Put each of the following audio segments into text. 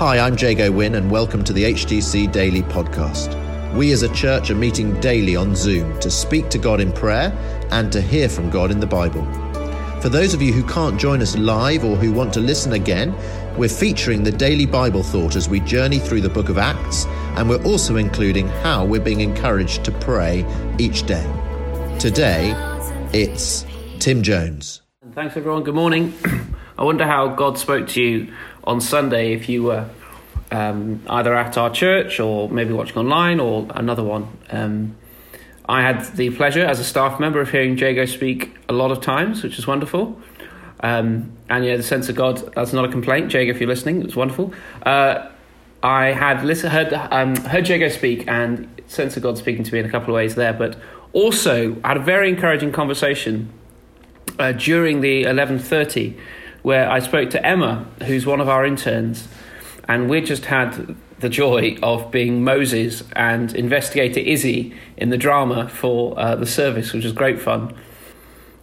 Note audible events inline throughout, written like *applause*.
Hi, I'm Jago Wynne, and welcome to the HTC Daily Podcast. We as a church are meeting daily on Zoom to speak to God in prayer and to hear from God in the Bible. For those of you who can't join us live or who want to listen again, we're featuring the daily Bible thought as we journey through the book of Acts, and we're also including how we're being encouraged to pray each day. Today, it's Tim Jones. Thanks, everyone. Good morning. *clears throat* I wonder how God spoke to you on Sunday if you were um, either at our church or maybe watching online or another one. Um, I had the pleasure as a staff member of hearing Jago speak a lot of times, which is wonderful. Um, and yeah, the sense of God, that's not a complaint. Jago, if you're listening, it was wonderful. Uh, I had listened, heard, um, heard Jago speak and sense of God speaking to me in a couple of ways there, but also had a very encouraging conversation uh, during the 11.30 where I spoke to Emma, who's one of our interns, and we just had the joy of being Moses and investigator Izzy in the drama for uh, the service, which was great fun.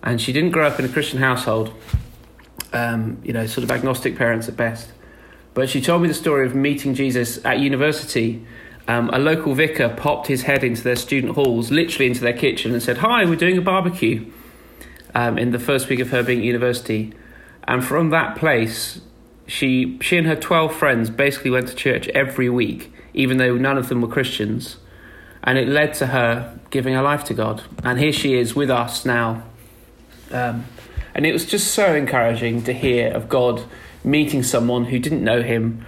And she didn't grow up in a Christian household, um, you know, sort of agnostic parents at best. But she told me the story of meeting Jesus at university. Um, a local vicar popped his head into their student halls, literally into their kitchen, and said, Hi, we're doing a barbecue um, in the first week of her being at university. And from that place, she she and her 12 friends basically went to church every week even though none of them were Christians. And it led to her giving her life to God. And here she is with us now. Um, and it was just so encouraging to hear of God meeting someone who didn't know him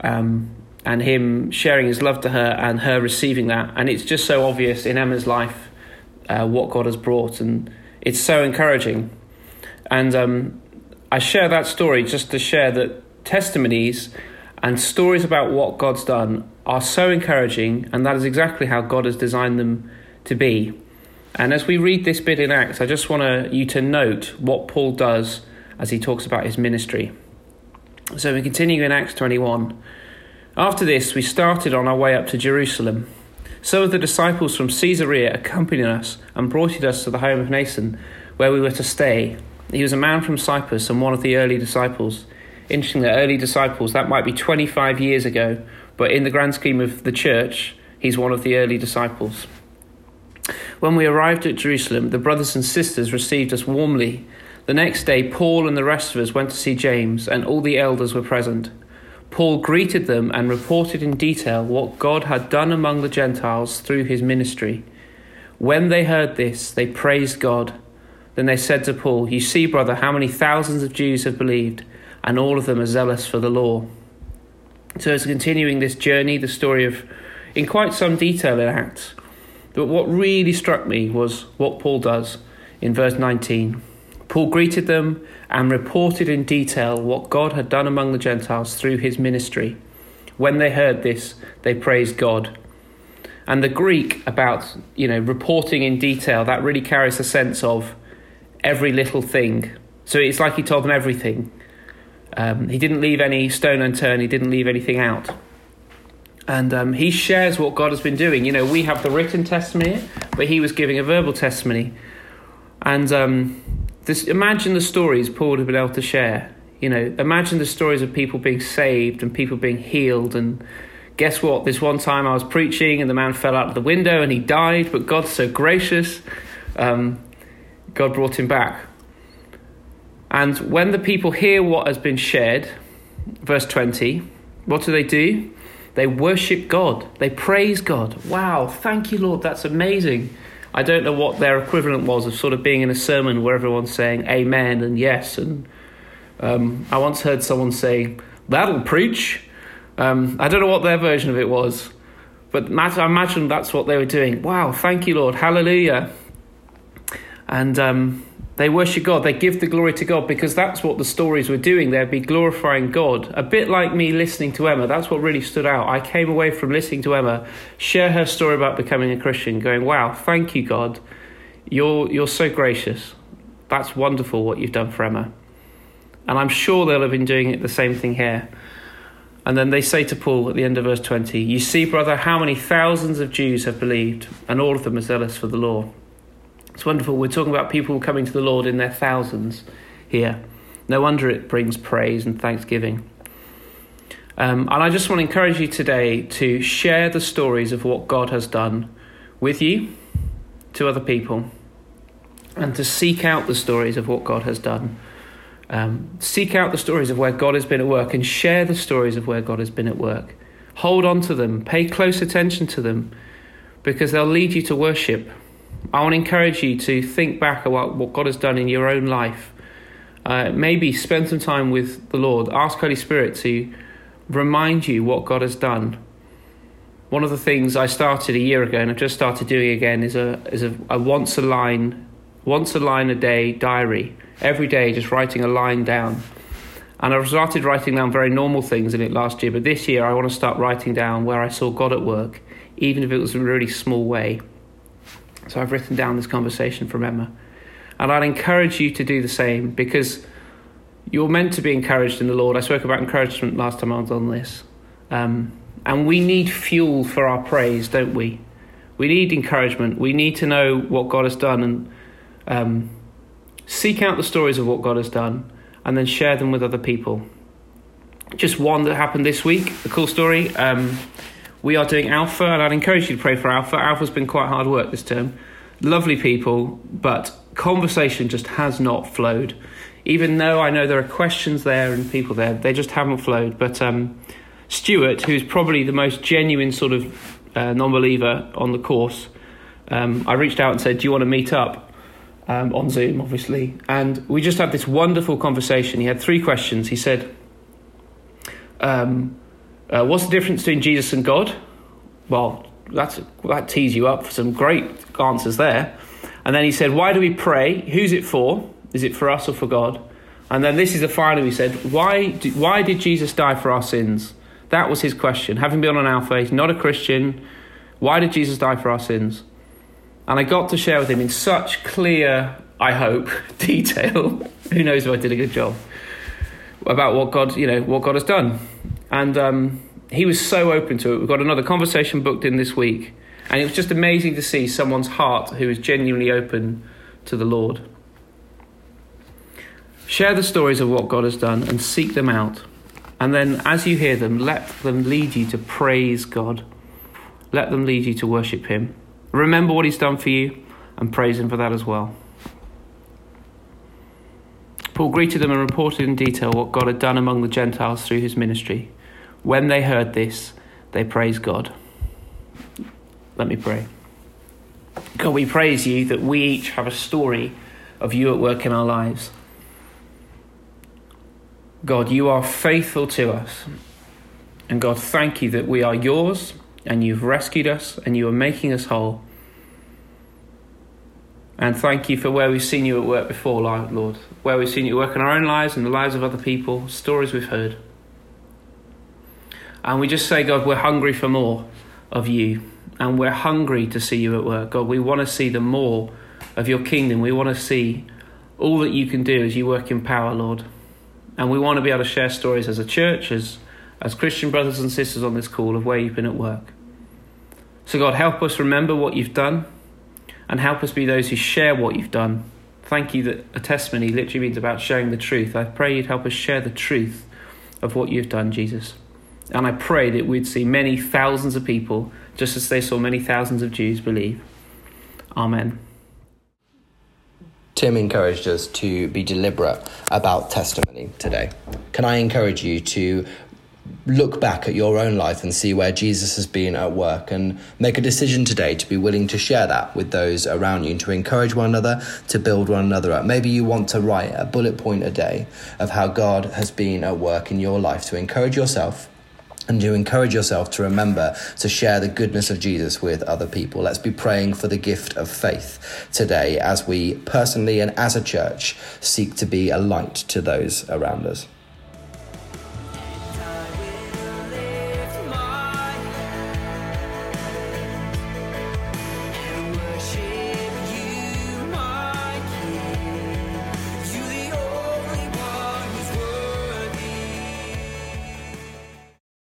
um, and him sharing his love to her and her receiving that. And it's just so obvious in Emma's life uh, what God has brought. And it's so encouraging. And um, I share that story just to share that testimonies and stories about what God's done are so encouraging, and that is exactly how God has designed them to be. And as we read this bit in Acts, I just want you to note what Paul does as he talks about his ministry. So we continue in Acts 21. After this, we started on our way up to Jerusalem. Some of the disciples from Caesarea accompanied us and brought us to the home of Mnason, where we were to stay. He was a man from Cyprus and one of the early disciples. Interesting that early disciples, that might be 25 years ago, but in the grand scheme of the church, he's one of the early disciples. When we arrived at Jerusalem, the brothers and sisters received us warmly. The next day, Paul and the rest of us went to see James, and all the elders were present. Paul greeted them and reported in detail what God had done among the Gentiles through his ministry. When they heard this, they praised God. Then they said to Paul, You see, brother, how many thousands of Jews have believed, and all of them are zealous for the law. So it's continuing this journey, the story of, in quite some detail in Acts. But what really struck me was what Paul does in verse 19. Paul greeted them and reported in detail what God had done among the Gentiles through his ministry. When they heard this, they praised God. And the Greek about, you know, reporting in detail, that really carries a sense of every little thing. So it's like he told them everything. Um, he didn't leave any stone unturned, he didn't leave anything out. And um, he shares what God has been doing. You know, we have the written testimony, but he was giving a verbal testimony. And um, this, imagine the stories Paul would have been able to share. You know, imagine the stories of people being saved and people being healed. And guess what? This one time I was preaching and the man fell out of the window and he died, but God's so gracious. Um, God brought him back. And when the people hear what has been shared, verse 20, what do they do? They worship God. They praise God. Wow, thank you, Lord. That's amazing. I don't know what their equivalent was of sort of being in a sermon where everyone's saying amen and yes. And um, I once heard someone say, that'll preach. Um, I don't know what their version of it was, but I imagine that's what they were doing. Wow, thank you, Lord. Hallelujah and um, they worship God. They give the glory to God because that's what the stories were doing. They'd be glorifying God. A bit like me listening to Emma. That's what really stood out. I came away from listening to Emma share her story about becoming a Christian, going, "Wow, thank you, God. You're you're so gracious. That's wonderful what you've done for Emma." And I'm sure they'll have been doing it the same thing here. And then they say to Paul at the end of verse 20, You see, brother, how many thousands of Jews have believed, and all of them are zealous for the law. It's wonderful. We're talking about people coming to the Lord in their thousands here. No wonder it brings praise and thanksgiving. Um, and I just want to encourage you today to share the stories of what God has done with you to other people and to seek out the stories of what God has done. Um, seek out the stories of where God has been at work and share the stories of where God has been at work. Hold on to them, pay close attention to them because they'll lead you to worship. I want to encourage you to think back about what God has done in your own life. Uh, maybe spend some time with the Lord. Ask Holy Spirit to remind you what God has done. One of the things I started a year ago and I've just started doing again is a is a, a once a line once a line a day diary. Every day just writing a line down. And I've started writing down very normal things in it last year, but this year I want to start writing down where I saw God at work, even if it was in a really small way. So I've written down this conversation from Emma. And I'd encourage you to do the same because you're meant to be encouraged in the Lord. I spoke about encouragement last time I was on this. Um, and we need fuel for our praise, don't we? We need encouragement. We need to know what God has done and um, seek out the stories of what God has done and then share them with other people. Just one that happened this week, a cool story. Um, we are doing Alpha, and I'd encourage you to pray for Alpha. Alpha's been quite hard work this term. Lovely people, but conversation just has not flowed. Even though I know there are questions there and people there, they just haven't flowed. But um, Stuart, who's probably the most genuine sort of uh, non believer on the course, um, I reached out and said, Do you want to meet up? Um, on Zoom, obviously. And we just had this wonderful conversation. He had three questions. He said, um, uh, What's the difference between Jesus and God? Well, that's, that tees you up for some great answers there. And then he said, Why do we pray? Who's it for? Is it for us or for God? And then this is the final. He said, Why, do, why did Jesus die for our sins? That was his question. Having been on Alpha, he's not a Christian. Why did Jesus die for our sins? And I got to share with him in such clear, I hope, *laughs* detail. *laughs* Who knows if I did a good job about what God, you know, what God has done. And um, he was so open to it. We've got another conversation booked in this week. And it was just amazing to see someone's heart who is genuinely open to the Lord. Share the stories of what God has done and seek them out. And then, as you hear them, let them lead you to praise God. Let them lead you to worship Him. Remember what He's done for you and praise Him for that as well. Paul greeted them and reported in detail what God had done among the Gentiles through his ministry. When they heard this, they praised God. Let me pray. God, we praise you that we each have a story of you at work in our lives. God, you are faithful to us. And God, thank you that we are yours and you've rescued us and you are making us whole. And thank you for where we've seen you at work before, Lord, where we've seen you work in our own lives and the lives of other people, stories we've heard. And we just say, God, we're hungry for more of you. And we're hungry to see you at work. God, we want to see the more of your kingdom. We want to see all that you can do as you work in power, Lord. And we want to be able to share stories as a church, as, as Christian brothers and sisters on this call of where you've been at work. So, God, help us remember what you've done and help us be those who share what you've done. Thank you that a testimony literally means about sharing the truth. I pray you'd help us share the truth of what you've done, Jesus. And I pray that we'd see many thousands of people, just as they saw many thousands of Jews believe. Amen. Tim encouraged us to be deliberate about testimony today. Can I encourage you to look back at your own life and see where Jesus has been at work and make a decision today to be willing to share that with those around you and to encourage one another, to build one another up. Maybe you want to write a bullet point a day of how God has been at work in your life to encourage yourself and to encourage yourself to remember to share the goodness of Jesus with other people. Let's be praying for the gift of faith today as we personally and as a church seek to be a light to those around us.